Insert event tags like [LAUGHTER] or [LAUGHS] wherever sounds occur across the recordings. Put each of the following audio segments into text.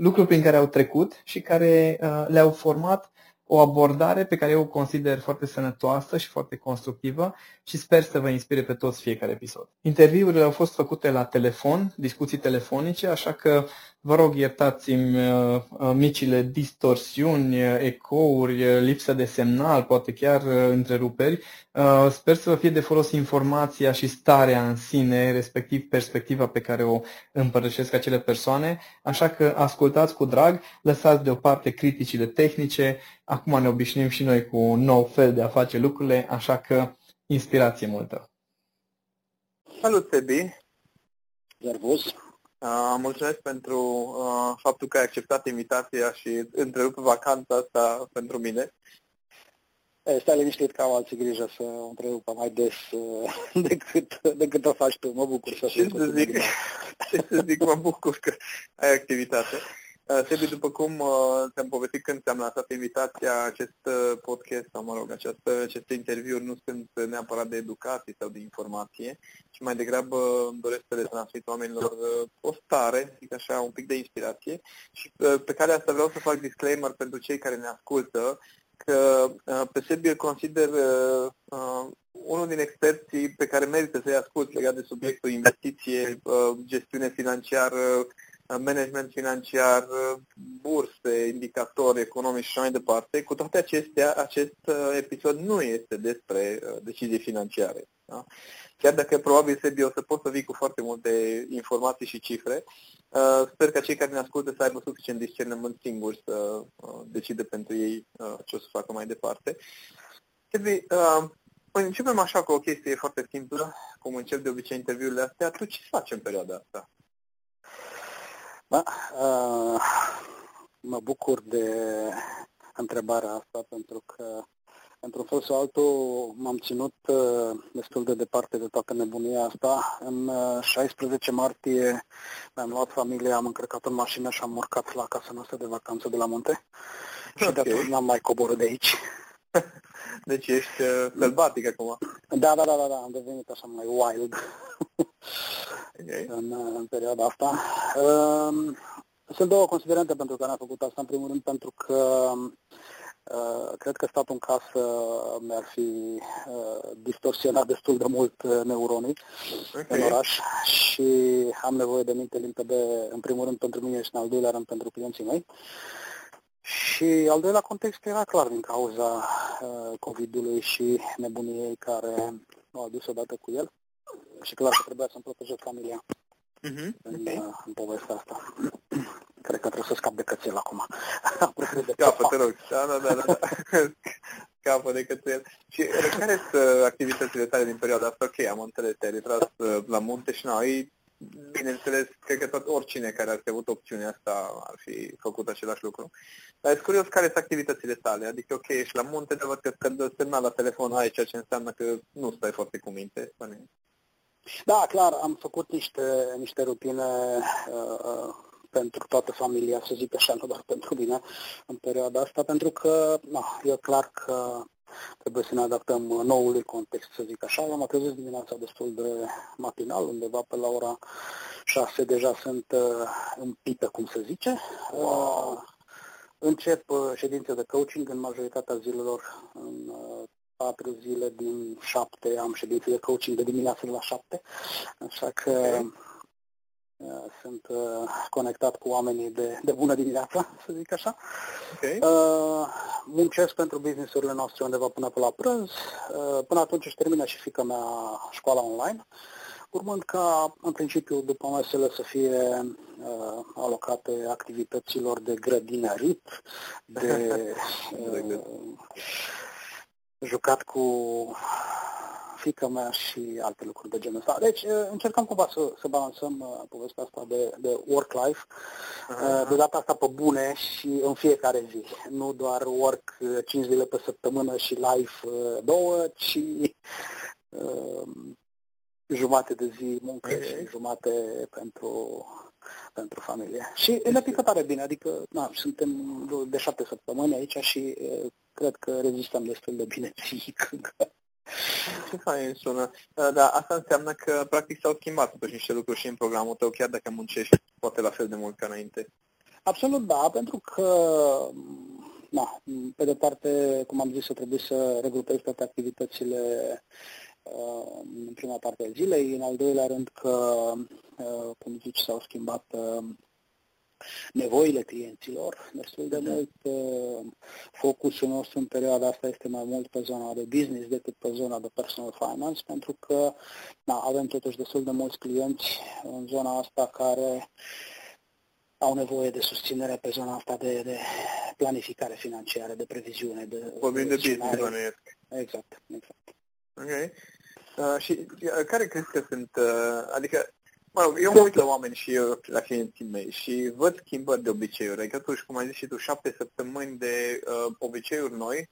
lucruri prin care au trecut și care uh, le-au format o abordare pe care eu o consider foarte sănătoasă și foarte constructivă și sper să vă inspire pe toți fiecare episod. Interviurile au fost făcute la telefon, discuții telefonice, așa că vă rog iertați-mi uh, uh, micile distorsiuni, uh, ecouri, lipsă de semnal, poate chiar întreruperi. Sper să vă fie de folos informația și starea în sine, respectiv perspectiva pe care o împărtășesc acele persoane, așa că ascultați cu drag, lăsați deoparte criticile tehnice, acum ne obișnuim și noi cu un nou fel de a face lucrurile, așa că inspirație multă. Salut, Sebi! Servus! Uh, mulțumesc pentru uh, faptul că ai acceptat invitația și întrerup vacanța asta pentru mine. E, stai liniștit că am alții grijă să o întrerupă mai des uh, [LAUGHS] decât, decât o faci tu. Mă bucur să ce să zic, ce [LAUGHS] să zic, mă bucur că ai activitate. Uh, Sebi, după cum uh, ți-am povestit când ți-am lansat invitația, acest uh, podcast, sau mă rog, această, aceste interviuri nu sunt neapărat de educație sau de informație, ci mai degrabă îmi doresc să le transmit oamenilor o stare, zic așa, un pic de inspirație. Și pe care asta vreau să fac disclaimer pentru cei care ne ascultă, că pe Sebi îl consider uh, unul din experții pe care merită să-i ascult legat de subiectul investiție, uh, gestiune financiară, management financiar, burse, indicatori economici și așa mai departe. Cu toate acestea, acest uh, episod nu este despre uh, decizii financiare. Da? Chiar dacă probabil, Sebi, o să pot să vii cu foarte multe informații și cifre, uh, sper că cei care ne ascultă să aibă suficient discernământ singuri să decide pentru ei ce o să facă mai departe. Sebi, începem așa cu o chestie foarte simplă, cum încep de obicei interviurile astea. Tu ce faci în perioada asta? Da, uh, mă bucur de întrebarea asta pentru că într-un fel sau altul m-am ținut uh, destul de departe de toată nebunia asta. În uh, 16 martie mi-am luat familia, am încărcat în mașină și am urcat la casa noastră de vacanță de la munte. Okay. Și de atunci n-am mai coborât de aici. [LAUGHS] Deci ești uh, sălbatic acum. Da, da, da, da, da, am devenit așa mai wild [LAUGHS] okay. în, în perioada asta. Uh, sunt două considerente pentru care am făcut asta. În primul rând pentru că uh, cred că statul în casă mi-ar fi uh, distorsionat destul de mult uh, neuronii okay. în oraș și am nevoie de minte limpede, în primul rând pentru mine și în al doilea rând pentru clienții mei. Și al doilea context era clar din cauza uh, COVID-ului și nebuniei care au adus odată cu el. Și clar că trebuia să-mi protejez familia uh-huh. în, okay. uh, în povestea asta. [CLEARS THROAT] Cred că trebuie să scap de cățel acum. [LAUGHS] Scapă, te rog. Da, da, da. da. [LAUGHS] Scapă de cățel. Și uh, care sunt uh, activitățile tale din perioada asta? Ok, am înțeles, te-ai retras uh, la munte și noi bineînțeles, cred că tot oricine care ar fi avut opțiunea asta ar fi făcut același lucru. Dar e curios care sunt activitățile tale. Adică, ok, ești la munte, de văd că îți dă semnal la telefon aici, ceea ce înseamnă că nu stai foarte cu minte. Spune. Da, clar, am făcut niște, niște rutine uh, pentru toată familia, să zic așa, nu doar pentru mine, în perioada asta, pentru că na, e clar că trebuie să ne adaptăm noului context, să zic așa. Eu mă trezesc dimineața destul de matinal, undeva pe la ora 6 deja sunt uh, împită, cum se zice. Uh, încep uh, ședințe de coaching în majoritatea zilelor, în uh, patru zile din șapte am ședințe de coaching de dimineață la șapte, așa că sunt conectat cu oamenii de, de bună dimineață, să zic așa. Okay. Muncesc pentru businessurile noastre undeva până pe la prânz. Până atunci își termină și fica mea școala online urmând ca, în principiu, după mesele să fie uh, alocate activităților de grădinărit, de [LAUGHS] uh, jucat cu fica mea și alte lucruri de genul ăsta. Deci uh, încercăm cumva să, să balansăm uh, povestea asta de, de work-life, uh, de data asta pe bune și în fiecare zi. Nu doar work 5 zile pe săptămână și life 2, ci jumate de zi muncă okay. și jumate pentru, pentru familie. Și ne pică tare bine, adică na, suntem de șapte săptămâni aici și cred că rezistăm destul de bine psihic. Ce fain sună. Dar asta înseamnă că practic s-au schimbat totuși niște lucruri și în programul tău, chiar dacă muncești poate la fel de mult ca înainte. Absolut da, pentru că na, pe de parte, cum am zis, o trebuie să regrupezi toate activitățile Uh, în prima parte a zilei, în al doilea rând că, uh, cum zici, s-au schimbat uh, nevoile clienților destul de da. mult. Focusul nostru în perioada asta este mai mult pe zona de business decât pe zona de personal finance, pentru că na, avem totuși destul de mulți clienți în zona asta care au nevoie de susținere pe zona asta de, de planificare financiară, de previziune. De, Vorbim de, de business, Exact, exact. Ok. Uh, și uh, care crezi că sunt, uh, adică, mă rog, eu mă uit la oameni și eu la clienții mei și văd schimbări de obiceiuri. Adică totuși, cum ai zis și tu, șapte săptămâni de uh, obiceiuri noi,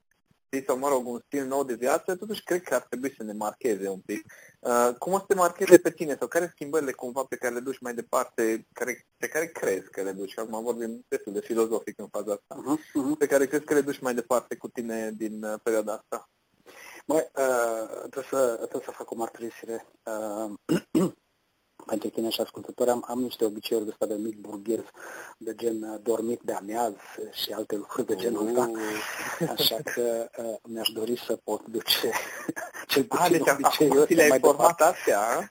sau, mă rog, un stil nou de viață, totuși cred că ar trebui să ne marcheze un pic. Uh, cum o să te marcheze pe tine sau care schimbările cumva pe care le duci mai departe, care, pe care crezi că le duci, acum vorbim destul de filozofic în faza asta, uh-huh, uh-huh. pe care crezi că le duci mai departe cu tine din uh, perioada asta? Băi, uh, trebuie, să, trebuie să fac o mărturisire. Uh, [CLEARS THROAT] pentru tine și ascultători am, am niște obiceiuri de de mic burghez, de gen uh, dormit de amiaz și alte lucruri de genul ăsta. Uh. Așa că uh, mi-aș dori să pot duce [LAUGHS] cel puțin A, deci obiceiuri mai departe. astea, [LAUGHS]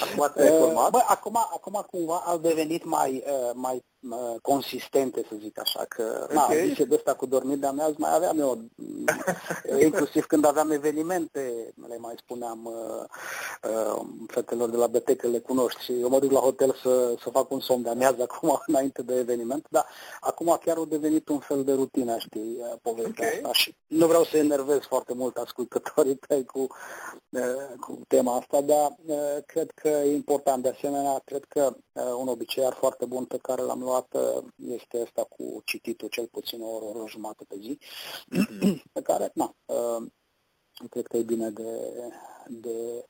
Acum te-ai format? Bă, acum, acum cumva au devenit mai, mai consistente, să zic așa, că okay. na, zice de ăsta cu dormit de ameaz mai aveam eu, [LAUGHS] inclusiv când aveam evenimente, le mai spuneam uh, uh, fetelor de la BT că le cunoști și eu mă duc la hotel să, să fac un somn de amează acum [LAUGHS] înainte de eveniment, dar acum chiar a devenit un fel de rutină, știi, uh, povestea okay. asta și nu vreau să enervez foarte mult ascultătorii [LAUGHS] tăi cu, uh, cu tema asta, dar uh, cred că e important de asemenea, cred că uh, un obicei foarte bun pe care l-am luat este asta cu cititul cel puțin o oră, o oră jumătate pe zi, [CLEARS THROAT] pe care, na, uh, cred că e bine de, de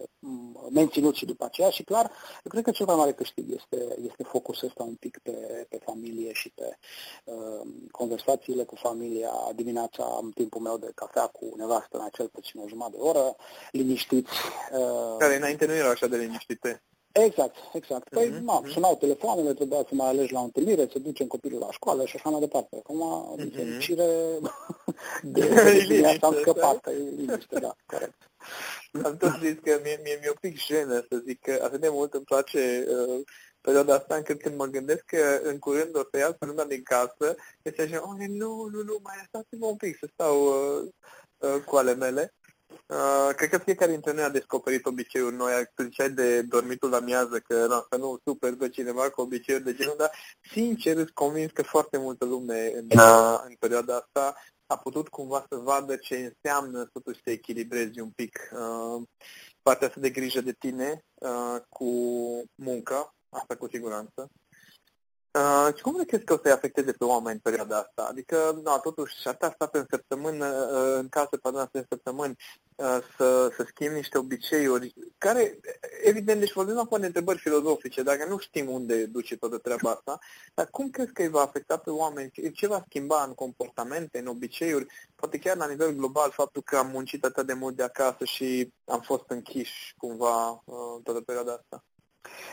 menținut și după aceea și clar, eu cred că cel mai mare câștig este, este focusul ăsta un pic pe, pe familie și pe uh, conversațiile cu familia dimineața în timpul meu de cafea cu nevastă, în cel puțin o jumătate de oră, liniștiți. Uh, care înainte nu erau așa de liniștite. Exact, exact. Păi, mm-hmm. na, sunau telefoanele, trebuia să mai alegi la o întâlnire, să ducem copilul la școală și așa mai departe. Acum, mm-hmm. fericire, [LAUGHS] de, de, de am scăpat, e liniște, da, corect. Am tot zis că mie, mie mi-e un pic jenă să zic că atât de mult îmi place uh, perioada asta încât când mă gândesc că în curând o să iau lumea din casă, este așa, oh, nu, nu, nu, mai lăsați-mă un pic să stau uh, uh, cu ale mele. Uh, cred că fiecare dintre noi a descoperit obiceiuri noi. Tu ziceai de dormitul la miază, că, na, să nu super pe cineva cu obiceiuri de genul, dar sincer îți convins că foarte multă lume în, uh, în perioada asta a putut cumva să vadă ce înseamnă totuși să echilibrezi un pic uh, partea asta de grijă de tine uh, cu muncă, asta cu siguranță, Uh, și cum crezi că o să-i afecteze pe oameni în perioada asta? Adică, da, totuși, atâta stat în săptămână, uh, în casă, pardon, în săptămâni, uh, să, să schimbi niște obiceiuri, care, evident, deci vorbim acum de întrebări filozofice, dacă nu știm unde duce toată treaba asta, dar cum crezi că îi va afecta pe oameni? Ce va schimba în comportamente, în obiceiuri? Poate chiar la nivel global, faptul că am muncit atât de mult de acasă și am fost închiși cumva toată perioada asta.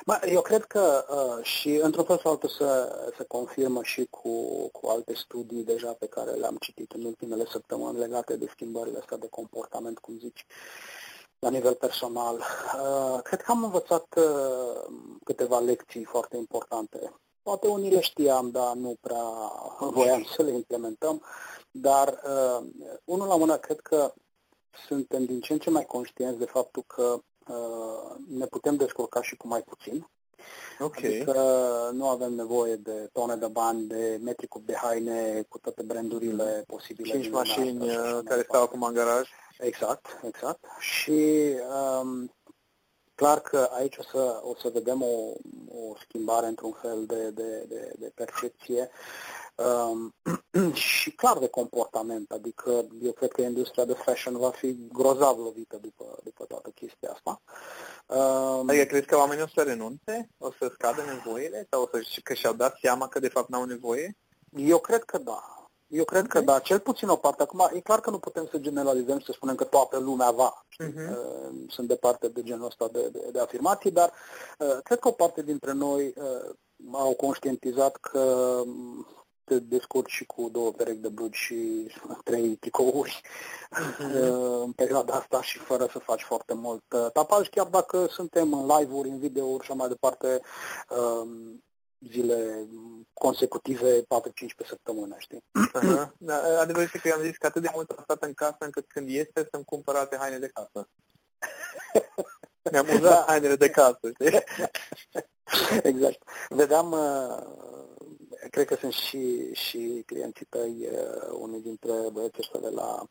Ba, eu cred că uh, și într-un fel sau altul să, se confirmă și cu, cu alte studii deja pe care le-am citit în ultimele săptămâni legate de schimbările astea de comportament, cum zici. la nivel personal. Uh, cred că am învățat uh, câteva lecții foarte importante. Poate unii le știam, dar nu prea [LAUGHS] voiam să le implementăm, dar uh, unul la mână cred că suntem din ce în ce mai conștienți de faptul că uh, ne putem descurca și cu mai puțin. Okay. Adică nu avem nevoie de tone de bani, de metri cub de haine, cu toate brandurile posibile. Cinci mașini uh, care stau acum în garaj. Exact, exact. Și um, clar că aici o să, o să vedem o, o schimbare într-un fel de, de, de, de percepție um, [CLEARS THROAT] și clar de comportament. Adică eu cred că industria de fashion va fi grozav lovită după, după toată chestia asta. Um, adică crezi că oamenii o să renunțe? O să scadă nevoile? Sau o să că și-au dat seama că de fapt n-au nevoie? Eu cred că da. Eu cred okay. că da, cel puțin o parte. Acum, e clar că nu putem să generalizăm și să spunem că toată lumea va. Uh-huh. Sunt departe de genul ăsta de, de, de afirmații, dar uh, cred că o parte dintre noi uh, au conștientizat că te descurci și cu două perechi de blugi și trei tricouri uh-huh. în perioada asta și fără să faci foarte mult tapaj, chiar dacă suntem în live-uri, în videouri și mai departe, zile consecutive 4-5 pe săptămână, știi? Uh-huh. Da, adevărul este că eu am zis că atât de mult am stat în casă încât când este să-mi cumpărate haine de casă. [LAUGHS] Mi-am uzat da. hainele de casă, știi? exact. Vedeam uh, cred că sunt și, și clienții tăi, uh, unul dintre băieții ăștia de la,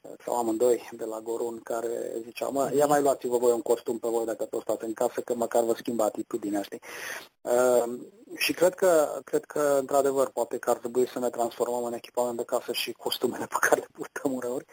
uh, sau amândoi de la Gorun, care ziceau, mă, ia mai luați-vă voi un costum pe voi dacă tot stați în casă, că măcar vă schimbă atitudinea, știi? Uh, și cred că, cred că, într-adevăr, poate că ar trebui să ne transformăm în echipament de casă și costumele [LAUGHS] pe care le purtăm uneori.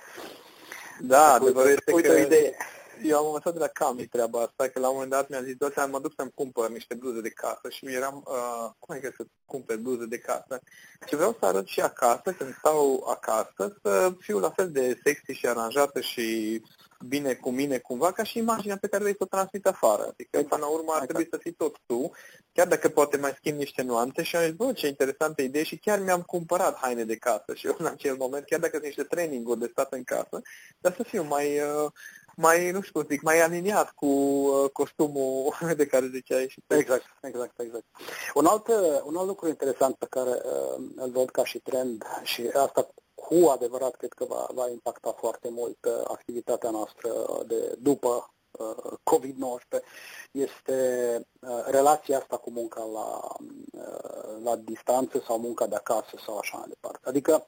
Da, adevărul este uite că... o idee eu am învățat de la Cami treaba asta, că la un moment dat mi-a zis, doamne, mă duc să-mi cumpăr niște bluze de casă și eram, uh, cum e că să cumpăr bluze de casă? Și vreau să arăt și acasă, când stau acasă, să fiu la fel de sexy și aranjată și bine cu mine cumva, ca și imaginea pe care vrei să o transmit afară. Adică, până la urmă, ar trebui să fii tot tu, chiar dacă poate mai schimb niște nuanțe și am zis, bă, ce interesantă idee și chiar mi-am cumpărat haine de casă și eu în acel moment, chiar dacă sunt niște traininguri de stat în casă, dar să fiu mai, uh, mai, nu știu cum zic, mai aliniat cu uh, costumul [LAUGHS] de care ziceai și Exact, exact, exact. Un alt, uh, un alt lucru interesant pe care uh, îl văd ca și trend și asta cu adevărat cred că va, va impacta foarte mult uh, activitatea noastră de după Uh, COVID-19 este uh, relația asta cu munca la, uh, la distanță sau munca de acasă sau așa mai departe. Adică,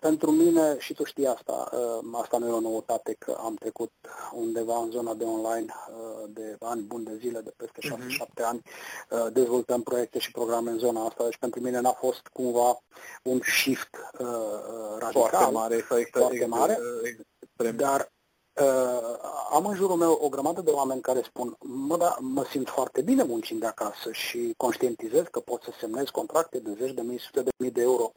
pentru mine, și tu știi asta, asta nu e o noutate, că am trecut undeva în zona de online de ani buni de zile, de peste 6-7 uh-huh. ani, dezvoltăm proiecte și programe în zona asta, deci pentru mine n-a fost cumva un shift radical. Foarte mare, foarte mare, dar Uh, am în jurul meu o grămadă de oameni care spun, mă, da, mă simt foarte bine muncind de acasă și conștientizez că pot să semnez contracte de zeci de mii, sute de mii de euro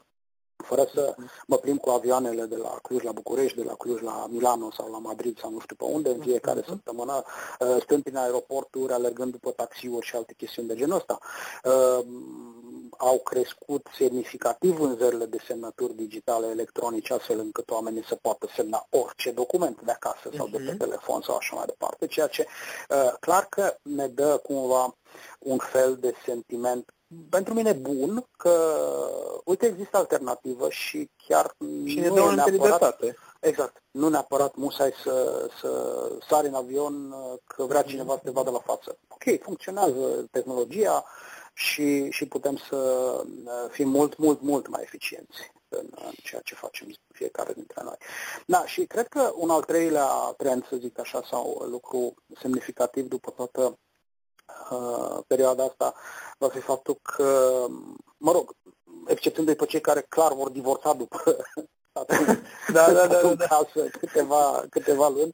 fără să mă plimb cu avioanele de la Cluj la București, de la Cluj la Milano sau la Madrid sau nu știu pe unde, în fiecare săptămână, uh, stând prin aeroporturi, alergând după taxiuri și alte chestiuni de genul ăsta. Uh, au crescut semnificativ vânzările de semnături digitale electronice, astfel încât oamenii să poată semna orice document de acasă sau de pe mhm. telefon sau așa mai departe, ceea ce uh, clar că ne dă cumva un fel de sentiment pentru mine bun că, uite, există alternativă și chiar și ne dă o libertate. Exact. Nu neapărat musai să, să sari în avion că vrea cineva să te vadă la față. Ok, funcționează tehnologia, și, și putem să uh, fim mult, mult, mult mai eficienți în, în ceea ce facem fiecare dintre noi. Da, și cred că un al treilea trend, să zic așa, sau lucru semnificativ după toată uh, perioada asta, va fi faptul că, mă rog, exceptându-i pe cei care clar vor divorța după [LAUGHS] da, da, da, da, da. casă câteva, câteva luni.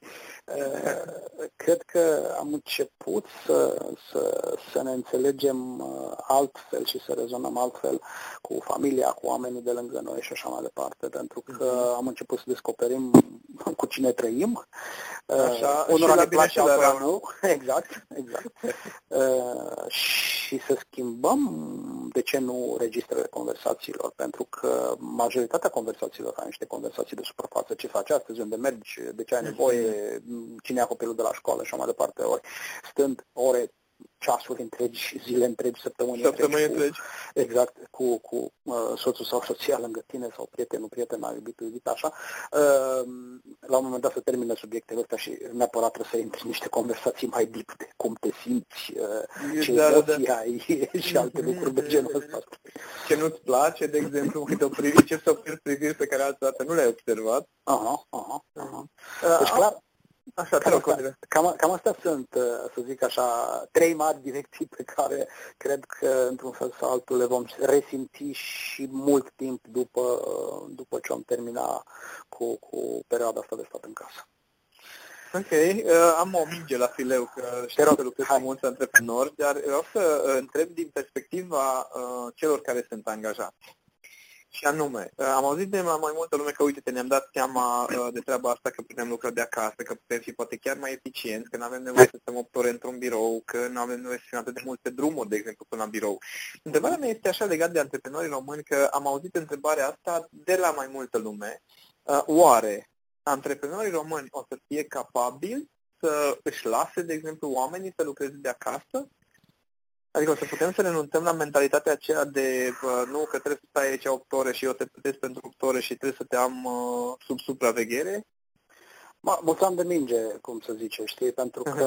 Cred că am început să, să, să ne înțelegem altfel și să rezonăm altfel cu familia, cu oamenii de lângă noi și așa mai departe, pentru că mhm. am început să descoperim cu cine trăim. Așa, Unora ne place, altora nu. [LAUGHS] Exact, exact. și să schimbăm, de ce nu, registrele conversațiilor, pentru că majoritatea conversațiilor niște conversații de suprafață. Ce faci astăzi, unde mergi, de ce ai nevoie, cine ia copilul de la școală? Și așa mai departe. Ori stând ore ceasuri întregi, zile întregi, săptămâni, săptămâni întregi. întregi. Cu, exact, cu, cu uh, soțul sau soția lângă tine sau prietenul, prietena, iubitul, iubit, așa. Uh, la un moment dat să termină subiectele astea și neapărat trebuie să intri în niște conversații mai deep de cum te simți, uh, ce da, emoții da. ai [LAUGHS] și alte lucruri de genul ăsta. Ce nu-ți place, de exemplu, uite, o privire, ce să oferi priviri pe care altă dată nu le-ai observat. Aha, aha, aha. Uh, deci, clar, Așa, cam, asta, cam, cam astea sunt, uh, să zic așa, trei mari direcții pe care cred că, într-un fel sau altul, le vom resimți și mult timp după, uh, după ce am terminat cu, cu perioada asta de stat în casă. Ok, uh, am o minge la fileu, că știu că lucrez cu mulți antreprenori, dar vreau să uh, întreb din perspectiva uh, celor care sunt angajați. Și anume, uh, am auzit de mai multă lume că, uite, ne-am dat seama uh, de treaba asta că putem lucra de acasă, că putem fi poate chiar mai eficienți, că nu avem nevoie să stăm 8 ore într-un birou, că nu avem nevoie să fim atât de multe drumuri, de exemplu, până la birou. Întrebarea mea este așa legat de antreprenorii români, că am auzit întrebarea asta de la mai multă lume. Uh, oare antreprenorii români o să fie capabili să își lase, de exemplu, oamenii să lucreze de acasă? Adică o să putem să renunțăm la mentalitatea aceea de bă, nu că trebuie să stai aici 8 ore și eu te plătesc pentru 8 ore și trebuie să te am uh, sub supraveghere? Mulțumim de minge, cum să zice, știi, pentru că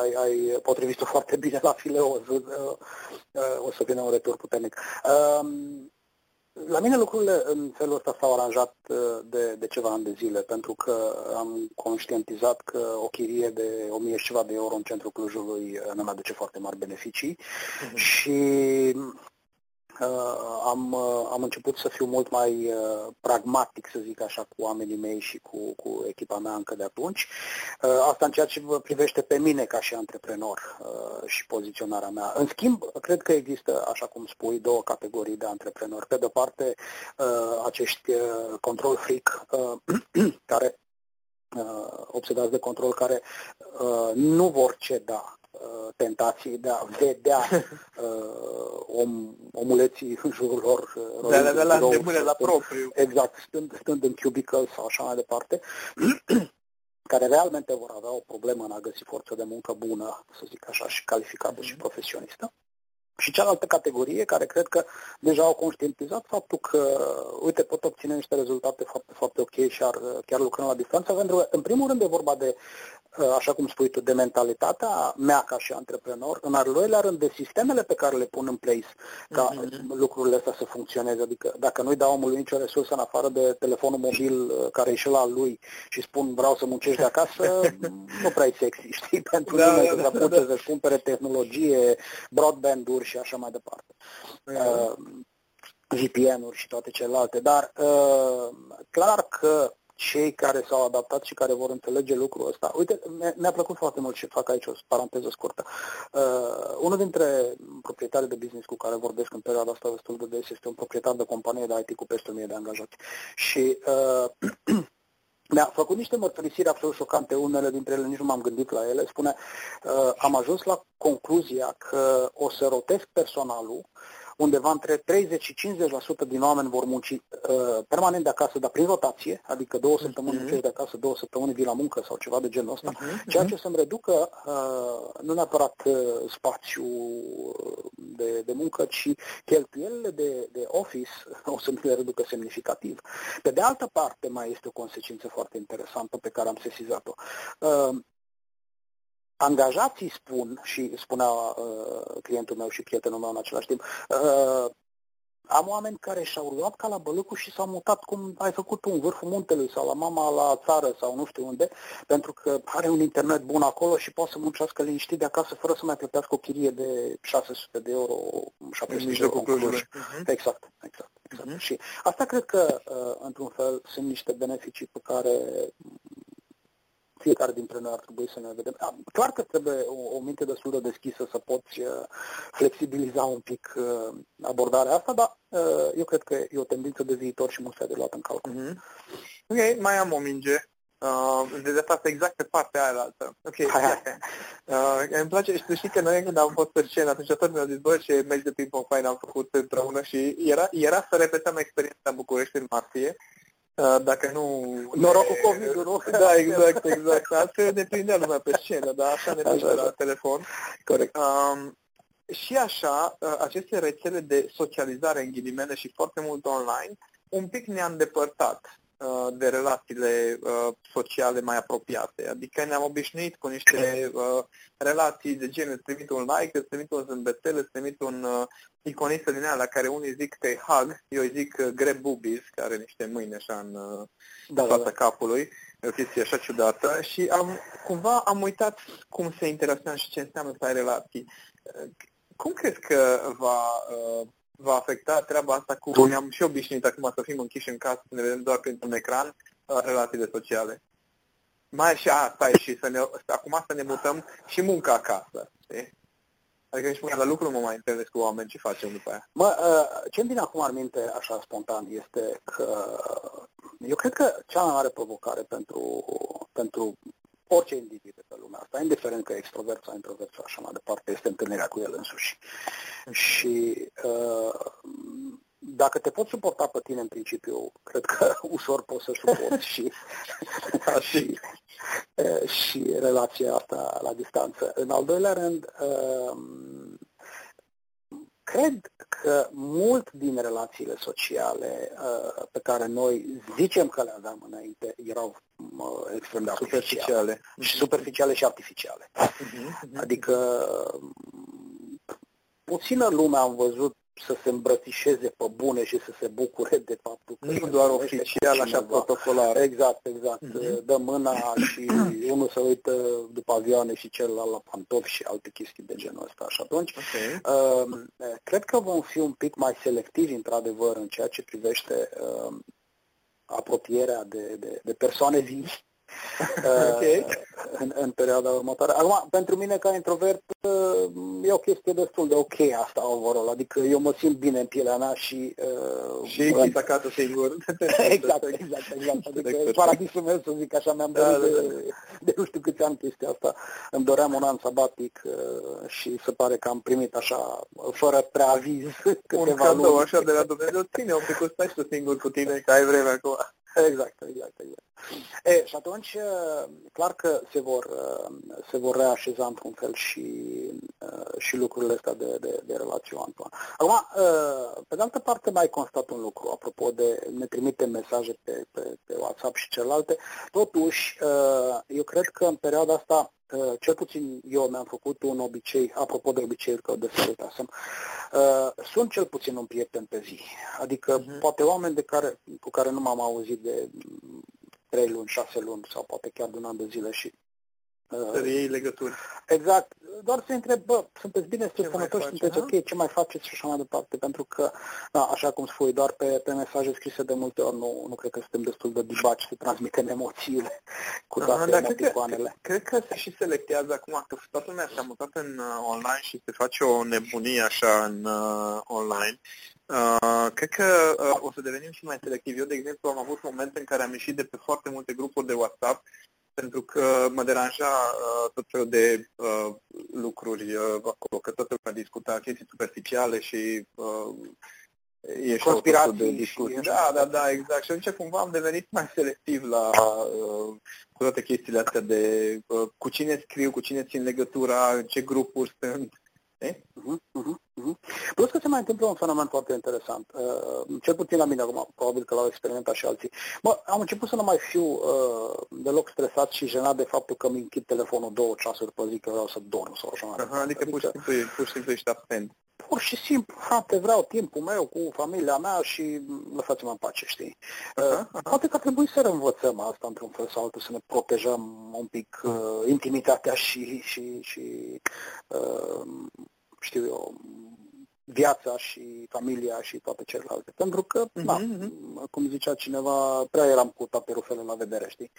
ai, ai potrivit-o foarte bine la fileu, o să, uh, uh, o să vină un retur puternic. Um, la mine lucrurile în felul ăsta s-au aranjat uh, de, de ceva ani de zile, pentru că am conștientizat că o chirie de 1000 și ceva de euro în centrul Clujului uh, nu mi aduce foarte mari beneficii uh-huh. și Uh, am, uh, am început să fiu mult mai uh, pragmatic, să zic așa, cu oamenii mei și cu, cu echipa mea încă de atunci. Asta în ceea ce vă privește pe mine ca și antreprenor și poziționarea mea. În schimb, cred că există, așa cum spui, două categorii de antreprenori. Pe de-o parte, acești control freak [CLEARS THROAT] care obsedați de control care nu vor ceda Uh, tentației de a vedea [LAUGHS] uh, om, omuleții în jurul lor. Uh, de a de la îndemâne la propriu. Exact, stând, stând în cubicle sau așa mai departe, [CLEARS THROAT] care realmente vor avea o problemă în a găsi forță de muncă bună, să zic așa, și calificată mm-hmm. și profesionistă. Și cealaltă categorie, care cred că deja au conștientizat faptul că, uite, pot obține niște rezultate foarte, foarte ok și ar, chiar lucrând la distanță, pentru că, în primul rând, e vorba de Uh, așa cum spui tu, de mentalitatea mea ca și antreprenor, în al doilea rând de sistemele pe care le pun în place ca mm-hmm. lucrurile astea să funcționeze. Adică dacă nu-i dau omului nicio resursă în afară de telefonul mobil uh, care e și la lui și spun vreau să muncești de acasă, [LAUGHS] nu prea e sexy, știi? [LAUGHS] Pentru da, lumea da, să da, da. să-și cumpere tehnologie, broadband-uri și așa mai departe. Mm-hmm. Uh, VPN-uri și toate celelalte, dar uh, clar că cei care s-au adaptat și care vor înțelege lucrul ăsta. Uite, mi-a plăcut foarte mult și fac aici o paranteză scurtă. Uh, unul dintre proprietarii de business cu care vorbesc în perioada asta destul de des este un proprietar de companie de IT cu peste 1000 de angajați. Și uh, [CLEARS THROAT] mi-a făcut niște mărturisiri absolut șocante, unele dintre ele nici nu m-am gândit la ele. Spune, uh, am ajuns la concluzia că o să rotesc personalul undeva între 30 și 50% din oameni vor munci uh, permanent de acasă, dar prin rotație, adică două mhm. săptămâni uh-huh. muncești de acasă, două săptămâni vii la muncă sau ceva de genul ăsta, uh-huh. ceea ce să-mi reducă uh, nu neapărat uh, spațiu de, de muncă, ci cheltuielile de, de office [LAUGHS] o să mi le reducă semnificativ. Pe de altă parte, mai este o consecință foarte interesantă pe care am sesizat-o. Uh, angajații spun, și spunea uh, clientul meu și prietenul meu în același timp, uh, am oameni care și-au luat ca la bălâcul și s-au mutat cum ai făcut tu în vârful muntelui sau la mama la țară sau nu știu unde, pentru că are un internet bun acolo și poate să muncească liniștit de acasă fără să mai plătească o chirie de 600 de euro, 700 de euro în Cluj. Uh-huh. Exact, exact. exact. Uh-huh. Și asta cred că, uh, într-un fel, sunt niște beneficii pe care fiecare dintre noi ar trebui să ne vedem. Clar că trebuie o, o minte destul de deschisă să poți uh, flexibiliza un pic uh, abordarea asta, dar uh, eu cred că e o tendință de viitor și mult de luat în calcul. Mm-hmm. Ok, mai am o minge. Uh, de data asta exact pe partea aia altă. Ok, hai, hai. Uh, îmi place, și știi că noi când am fost pe scenă, atunci tot mi-au zis, bă, ce meci de ping-pong fain am făcut împreună și era, era să repetăm experiența București în martie dacă nu... Norocul covid nu? Da, exact, exact. Altfel ne prindea lumea pe scenă, dar așa ne prindea la telefon. Corect. Um, și așa, aceste rețele de socializare în ghilimele și foarte mult online, un pic ne-a îndepărtat Uh, de relațiile uh, sociale mai apropiate. Adică ne-am obișnuit cu niște uh, relații de genul îți trimit un like, îți trimit un zâmbetel, îți trimit un iconistă din aia la care unii zic că e hug, eu zic grab boobies, care are niște mâini așa în da, fața da, da. capului, e o chestie așa ciudată și am, cumva am uitat cum se interacționează și ce înseamnă să ai relații. Cum crezi că va va afecta treaba asta cu... Ne-am și obișnuit acum să fim închiși în casă, să ne vedem doar printr-un ecran, uh, relațiile sociale. Mai și asta e și să ne, acum să ne mutăm și munca acasă. Știi? Adică nici măcar la lucru nu mă mai întâlnesc cu oameni ce facem după aia. Mă, uh, ce-mi vine acum în minte așa spontan este că eu cred că cea mai mare provocare pentru, pentru orice individ de pe lumea asta, indiferent că e extrovert sau introvert sau așa mai departe, este întâlnirea cu el însuși. Și uh, dacă te poți suporta pe tine în principiu, cred că [LAUGHS] ușor poți să suporti [LAUGHS] și, [LAUGHS] și, uh, și relația asta la distanță. În al doilea rând, uh, cred că mult din relațiile sociale uh, pe care noi zicem că le aveam înainte erau uh, extrem de superficiale. Și superficiale și artificiale. Uh-huh. Adică puțină lume am văzut să se îmbrățișeze pe bune și să se bucure de faptul că... Nu doar oficial, așa protocolar. Exact, exact. Uh-huh. Dă mâna și [CLEARS THROAT] unul se uită după avioane și celălalt la pantofi și alte chestii de genul ăsta. Și atunci, okay. uh, cred că vom fi un pic mai selectivi, într-adevăr, în ceea ce privește uh, apropierea de, de, de persoane vii [LAUGHS] okay. în, în perioada următoare. Acum, pentru mine ca introvert e o chestie destul de ok asta overall, adică eu mă simt bine în pielea mea și... Uh, și în... acasă singur. [LAUGHS] [LAUGHS] exact, exact, exact. Adică paradisul meu, să zic așa, mi-am da, dorit da, da. De, de nu știu câți ani chestia asta. Îmi doream un an sabatic uh, și se pare că am primit așa, fără preaviz, un cadou luni. așa de la Dumnezeu, ține un pic, stai tu singur cu tine, că ai vreme acum. Exact, exact, exact. E, și atunci, clar că se vor, se vor reașeza într-un fel și, și lucrurile astea de, de, de relații one Acum, pe de altă parte, mai constat un lucru, apropo de ne trimite mesaje pe, pe, pe WhatsApp și celelalte. Totuși, eu cred că în perioada asta cel puțin eu mi-am făcut un obicei, apropo de obiceiuri că de să uh, sunt cel puțin un prieten pe zi. Adică uh-huh. poate oameni de care, cu care nu m-am auzit de 3 luni, 6 luni sau poate chiar de un an de zile și să iei legături. Exact. Doar să întreb, bă, sunteți bine, sunteți sănătoși, sunteți ok, ce mai faceți și așa mai departe, pentru că, da, așa cum spui, doar pe, pe mesaje scrise de multe ori nu, nu cred că suntem destul de dibaci să transmitem emoțiile cu toate da, emoticoanele. Cred, cred că se și selectează acum, că toată lumea s-a mutat în uh, online și se face o nebunie așa în uh, online. Uh, cred că uh, o să devenim și mai selectivi. Eu, de exemplu, am avut momente în care am ieșit de pe foarte multe grupuri de WhatsApp pentru că mă deranja uh, tot felul de uh, lucruri uh, acolo, că toată lumea discuta chestii superficiale și uh, e Conspirații de discuții. Da, da, da, exact. Și atunci cumva am devenit mai selectiv la uh, cu toate chestiile astea de uh, cu cine scriu, cu cine țin legătura, ce grupuri sunt. Uh-huh, uh-huh, uh-huh. Plus că se mai întâmplă un fenomen foarte interesant, uh, cel puțin la mine acum, probabil că l-au experimentat și alții. Mă, am început să nu mai fiu uh, deloc stresat și jenat de faptul că mi închid telefonul două ceasuri pe zi că vreau să dorm sau așa. Uh-huh, adică, adică pur și simplu, pur și simplu ești absent. Pur și simplu, frate, vreau timpul meu cu familia mea și lăsați-mă în pace, știi? Uh-huh, uh-huh. Poate că trebuie să învățăm asta într-un fel sau altul, să ne protejăm un pic uh, intimitatea și, și, și uh, știu eu, viața și familia și toate celelalte. Pentru că, uh-huh, da, uh-huh. cum zicea cineva, prea eram cu toate rufele la vedere, știi?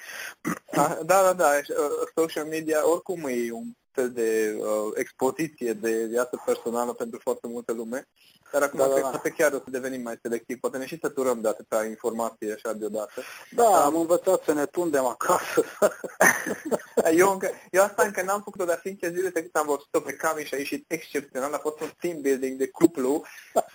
Da, da, da, da. Uh, social media oricum e un fel de uh, expoziție de viață personală pentru foarte multă lume. Dar acum da, cred da, da. chiar o să devenim mai selectiv. Poate ne și săturăm de atâta informație așa deodată. Da, am învățat să ne tundem acasă. [LAUGHS] eu, încă, eu asta încă n-am făcut-o, dar sincer zile cât am văzut-o pe Cami și a ieșit excepțional. A fost un team building de cuplu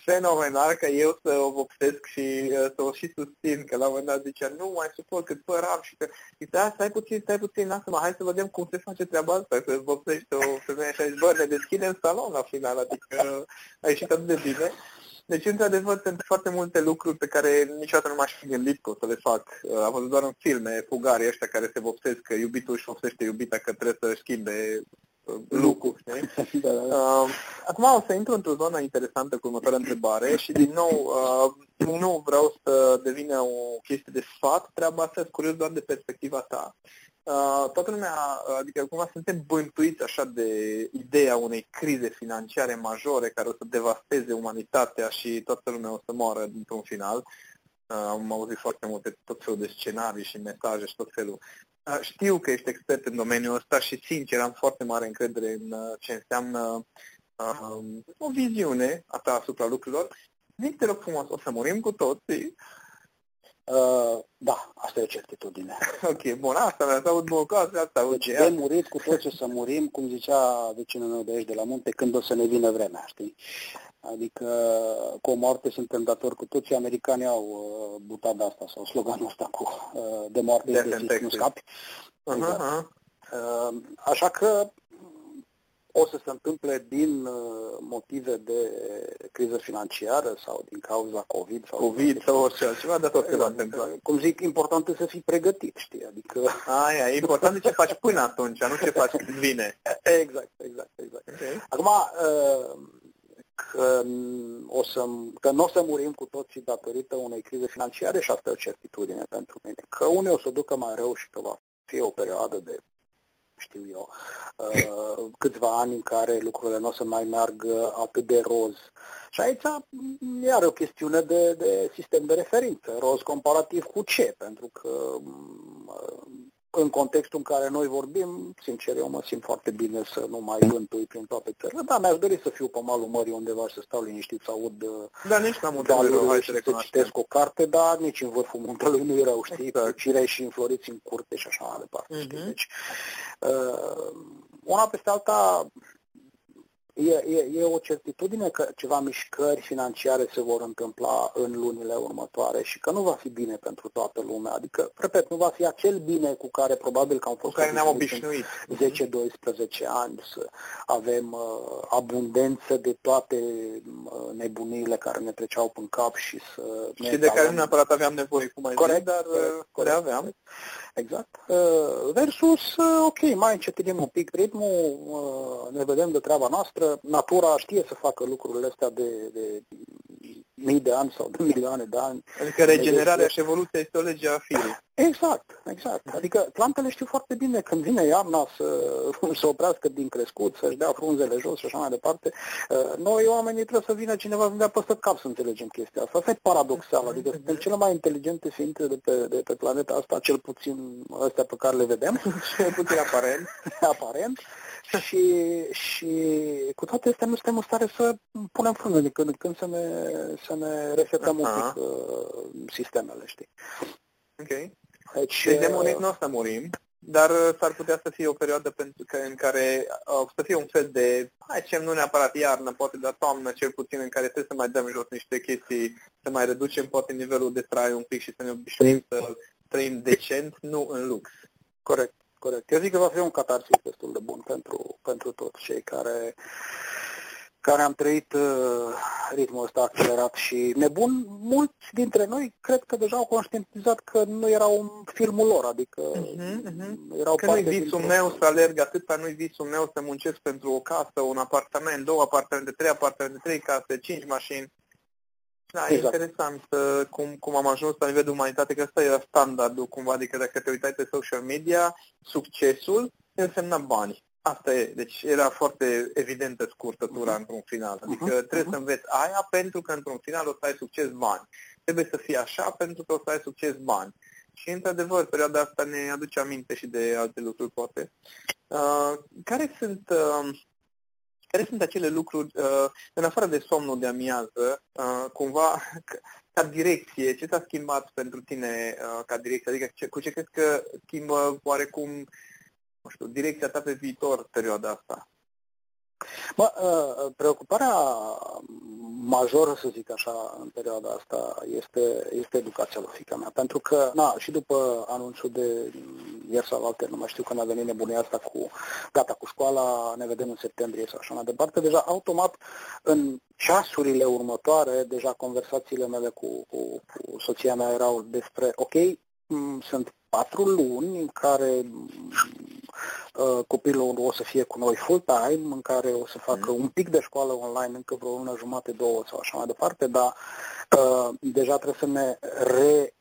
fenomenal, că eu să o vopsesc și uh, să o și susțin, că la un moment dat zicea, nu mai suport cât păram și că, zice, da, stai puțin, stai puțin, lasă-mă, hai să vedem cum se face treaba asta, să vopsești o femeie și bă, ne deschidem salon la final, adică a ieșit atât de bine. Deci, într-adevăr, sunt foarte multe lucruri pe care niciodată nu m-aș fi gândit că o să le fac. Uh, am văzut doar în filme fugari ăștia care se vopsesc, că iubitul își vopsește iubita că trebuie să schimbe uh, lucru, știi? [LAUGHS] da, da, da. Uh, acum o să intru într-o zonă interesantă cu următoarea întrebare și din nou uh, nu vreau să devină o chestie de sfat, treaba asta sunt curios doar de perspectiva ta. Uh, toată lumea, adică cumva suntem bântuiți așa de ideea unei crize financiare majore care o să devasteze umanitatea și toată lumea o să moară dintr-un final. Uh, am auzit foarte multe, tot felul de scenarii și mesaje și tot felul. Uh, știu că ești expert în domeniul ăsta și, sincer, am foarte mare încredere în ce înseamnă uh, o viziune a ta asupra lucrurilor. Zic, te rog frumos, o să murim cu toții, Uh, da, asta e o certitudine. [LAUGHS] Ok, bun, asta mi-a aud bun asta aud deci, de murit cu toți să murim, cum zicea vecinul meu de aici de la munte, când o să ne vină vremea, știi? Adică cu o moarte suntem datori cu toți, americanii au uh, butada asta sau sloganul ăsta cu uh, de moarte de nu scapi. Uh-huh, exact. uh-huh. Uh, așa că o să se întâmple din uh, motive de criză financiară sau din cauza COVID sau COVID sau orice altceva, dar tot se va exact. întâmpla. Cum zic, important e să fii pregătit, știi? Adică... Aia, e important de ce faci până atunci, nu ce faci când vine. [LAUGHS] Exact, exact, exact. Okay. Acum, uh, că, o să, că nu o să murim cu toții datorită unei crize financiare și asta e o certitudine pentru mine. Că unii o să ducă mai rău și că va fi o perioadă de știu eu, uh, câțiva ani în care lucrurile nu o să mai meargă atât de roz. Și aici iar o chestiune de, de sistem de referință, roz comparativ cu ce, pentru că în contextul în care noi vorbim, sincer, eu mă simt foarte bine să nu mai vântui prin toate țările. Da, mi-aș dori să fiu pe malul mării undeva să stau liniștit, să aud da, nici n-am valuri și să citesc o carte, dar nici în vârful muntelui nu erau, știi, exact. cirei și înfloriți în curte și așa mai departe. Uh-huh. Știi? Mhm. Deci, uh, una peste alta, E, e, e o certitudine că ceva mișcări financiare se vor întâmpla în lunile următoare și că nu va fi bine pentru toată lumea. Adică, repet, nu va fi acel bine cu care probabil că am fost cu care ne-am obișnuit 10-12 ani să avem uh, abundență de toate uh, nebunile care ne treceau în cap și să... Și de care nu neapărat aveam nevoie, cum ai corect, zis, dar corect, uh, corect, aveam. Exact. Uh, versus, uh, ok, mai încetinim un pic ritmul, uh, ne vedem de treaba noastră, natura știe să facă lucrurile astea de, de mii de ani sau de milioane de ani. Adică regenerarea și evoluția este o lege a firii. Exact, exact. Adică plantele știu foarte bine când vine iarna să, să oprească din crescut, să-și dea frunzele jos și așa mai departe. Uh, noi, oamenii, trebuie să vină cineva să ne dea păstă cap să înțelegem chestia asta. Asta e paradoxal. Adică suntem cele mai inteligente ființe de pe, de pe planeta asta, cel puțin astea pe care le vedem. [LAUGHS] cel puțin aparent. [LAUGHS] aparent și, și cu toate astea nu suntem în stare să punem frână de când în când să ne, să ne resetăm un pic uh, sistemele, știi? Ok. Deci, deci de uh, murit nu o să murim, dar uh, s-ar putea să fie o perioadă pentru că, în care uh, să fie un fel de, hai ce nu neapărat iarnă, poate dar toamnă cel puțin, în care trebuie să mai dăm jos niște chestii, să mai reducem poate nivelul de trai un pic și să ne obișnuim să trăim decent, nu în lux. Corect. Corect. Eu zic că va fi un catarsis destul de bun pentru, pentru toți cei care, care am trăit uh, ritmul ăsta accelerat și nebun. Mulți dintre noi cred că deja au conștientizat că nu era un filmul lor, adică uh-huh, uh-huh. erau Că nu-i visul meu să alerg atâta, nu-i visul meu să muncesc pentru o casă, un apartament, două apartamente, trei apartamente, trei case, cinci mașini. Da, exact. e interesant uh, cum, cum am ajuns la nivel de umanitate, că ăsta era standardul cumva, adică dacă te uitai pe social media, succesul însemna bani. Asta e, deci era foarte evidentă scurtătura uh-huh. într-un final. Adică uh-huh. trebuie uh-huh. să înveți aia pentru că într-un final o să ai succes bani. Trebuie să fie așa pentru că o să ai succes bani. Și, într-adevăr, perioada asta ne aduce aminte și de alte lucruri, poate. Uh, care sunt... Uh, care sunt acele lucruri, uh, în afară de somnul de amiază, uh, cumva, [LAUGHS] ca direcție, ce s-a schimbat pentru tine uh, ca direcție? Adică ce, cu ce crezi că schimbă oarecum, nu știu, direcția ta pe viitor perioada asta? Bă, uh, preocuparea majoră, să zic așa, în perioada asta este, este educația lui fica mea. Pentru că, na, și după anunțul de ieri sau alte, nu mai știu când a venit nebunia asta cu gata cu școala, ne vedem în septembrie sau așa mai departe, deja automat în ceasurile următoare, deja conversațiile mele cu, cu, cu soția mea erau despre, ok, sunt patru luni în care uh, copilul o să fie cu noi full-time, în care o să facă mm. un pic de școală online, încă vreo lună jumate, două sau așa mai departe, dar uh, deja trebuie să ne re uh,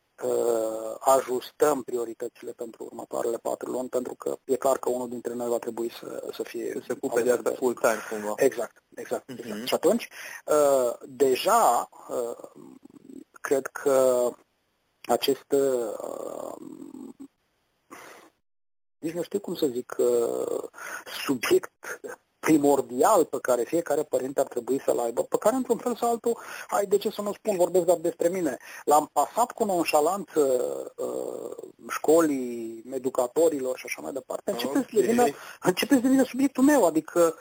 ajustăm prioritățile pentru următoarele patru luni, pentru că e clar că unul dintre noi va trebui să, să fie... Să se ocupe de asta full-time, cumva. Exact, exact. Mm-hmm. exact. Și atunci, uh, deja, uh, cred că acest uh, nici nu știu cum să zic, uh, subiect primordial pe care fiecare părinte ar trebui să-l aibă, pe care într-un fel sau altul, hai de ce să nu spun, vorbesc doar despre mine, l-am pasat cu nonșalanță uh, școlii, educatorilor și așa mai departe, începe, okay. să devină, începe să devină subiectul meu, adică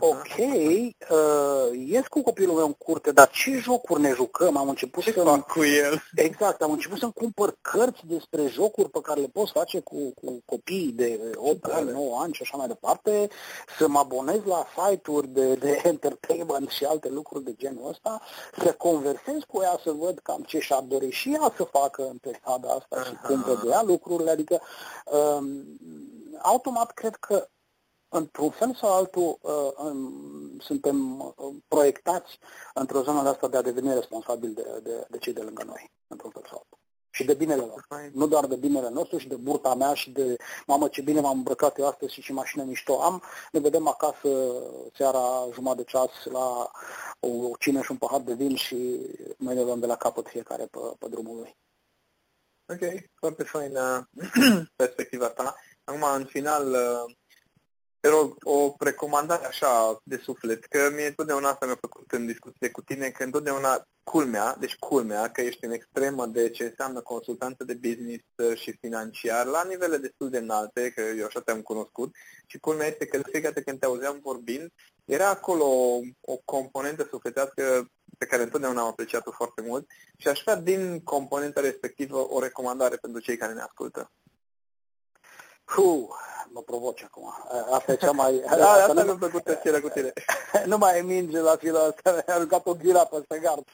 Ok, uh, ies cu copilul meu în curte, dar ce jocuri ne jucăm? Am început ce să... fac cu el? Exact, am început să-mi cumpăr cărți despre jocuri pe care le poți face cu, cu copiii de 8 ani, 9 ani și așa mai departe, să mă abonez la site-uri de, de entertainment și alte lucruri de genul ăsta, să conversez cu ea, să văd cam ce și-ar dori și ea să facă în perioada asta Aha. și cum vede ea lucrurile, adică um, automat cred că într-un fel sau altul, uh, suntem uh, proiectați într-o zonă de asta de a deveni responsabili de, de, de cei de lângă noi, într-un fel sau altul. Și de binele lor. Nu doar de binele nostru și de burta mea și de mamă ce bine m-am îmbrăcat eu astăzi și ce mașină mișto am. Ne vedem acasă seara jumătate de ceas la o cină și un pahar de vin și noi ne luăm de la capăt fiecare pe, pe drumul lui. Ok, foarte faină [CLEARS THROAT] perspectiva ta. Acum, în final, uh, te rog, o recomandare așa de suflet, că mie întotdeauna asta mi-a făcut în discuție cu tine, că întotdeauna culmea, deci culmea, că ești în extremă de ce înseamnă consultanță de business și financiar la nivele destul de înalte, că eu așa te-am cunoscut, și culmea este că de fiecare dată când te auzeam vorbind, era acolo o, o componentă sufletească pe care întotdeauna am apreciat-o foarte mult și aș vrea din componenta respectivă o recomandare pentru cei care ne ascultă. Puh, mă provoci acum. Asta e cea mai... [LAUGHS] da, asta, asta nu mi-a plăcut tăcerea cu tine. [LAUGHS] nu mai e minge la fila asta, mi-a aruncat o ghira peste gard. [LAUGHS]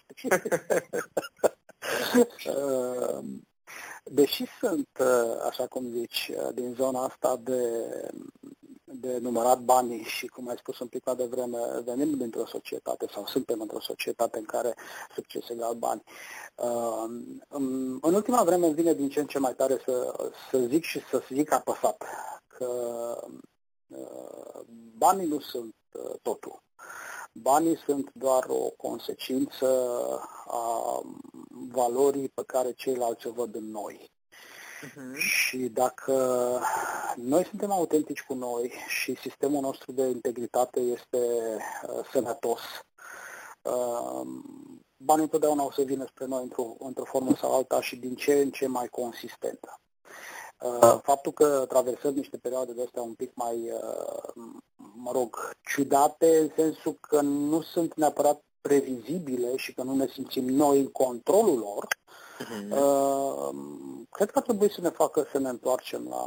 Ehm, deși sunt, așa cum zici, din zona asta de de numărat banii și, cum ai spus un pic de vreme, venim dintr-o societate sau suntem într-o societate în care succes egal bani. Uh, în ultima vreme vine din ce în ce mai tare să, să zic și să zic apăsat că uh, banii nu sunt uh, totul. Banii sunt doar o consecință a valorii pe care ceilalți o văd în noi. Uh-huh. Și dacă noi suntem autentici cu noi și sistemul nostru de integritate este uh, sănătos, uh, banii întotdeauna o să vină spre noi într-o, într-o formă sau alta și din ce în ce mai consistentă. Uh, faptul că traversăm niște perioade de astea un pic mai, uh, mă rog, ciudate, în sensul că nu sunt neapărat previzibile și că nu ne simțim noi în controlul lor, uh-huh. cred că trebuie să ne facă să ne întoarcem la,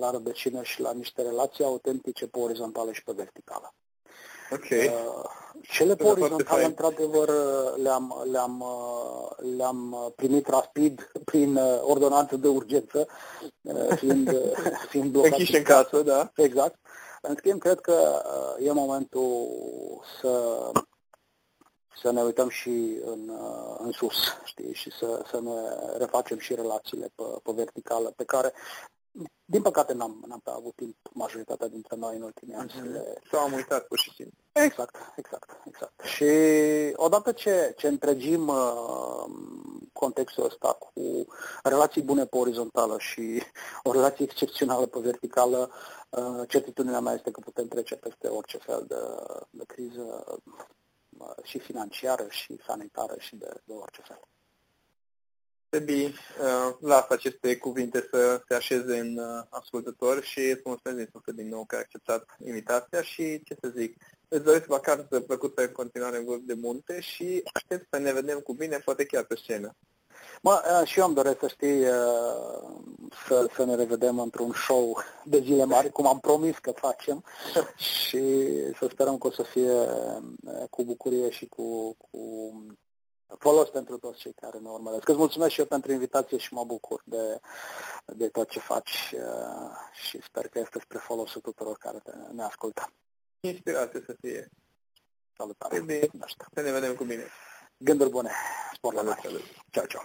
la rădăcină și la niște relații autentice pe orizontală și pe verticală. Okay. Cele pe orizontale, într-adevăr, le-am, le-am, le-am primit rapid [LAUGHS] prin ordonanță de urgență, fiind, [LAUGHS] fiind blocate. Închiși în casă, da. Exact. În schimb, cred că e momentul să să ne uităm și în, uh, în sus, știi, și să, să ne refacem și relațiile pe, pe verticală, pe care, din păcate, n-am, n-am pe avut timp majoritatea dintre noi în ultimii ani. Mm-hmm. Le... Sau am uitat pur și simplu. Exact, exact, exact. Și odată ce, ce întregim uh, contextul ăsta, cu relații bune pe orizontală și o relație excepțională pe verticală, uh, certitudinea mea este că putem trece peste orice fel de, de criză uh, și financiară, și sanitară, și de, de orice fel. Sebi, uh, las aceste cuvinte să se așeze în uh, ascultător și îți mulțumesc din suflet din nou că ai acceptat invitația și ce să zic, îți doresc vacanță plăcută în continuare în vârf de munte și aștept să ne vedem cu bine, poate chiar pe scenă. Mă, uh, și eu îmi doresc să știi să, să ne revedem într-un show de zile mari, cum am promis că facem [LAUGHS] și să sperăm că o să fie cu bucurie și cu, cu folos pentru toți cei care ne urmăresc. Îți mulțumesc și eu pentru invitație și mă bucur de, de tot ce faci uh, și sper că este spre folosul tuturor care te, ne ascultă. Inspirație să fie. Salutare. Bine, să ne vedem cu bine. Gânduri bune. Spor la noi. Ciao, ciao.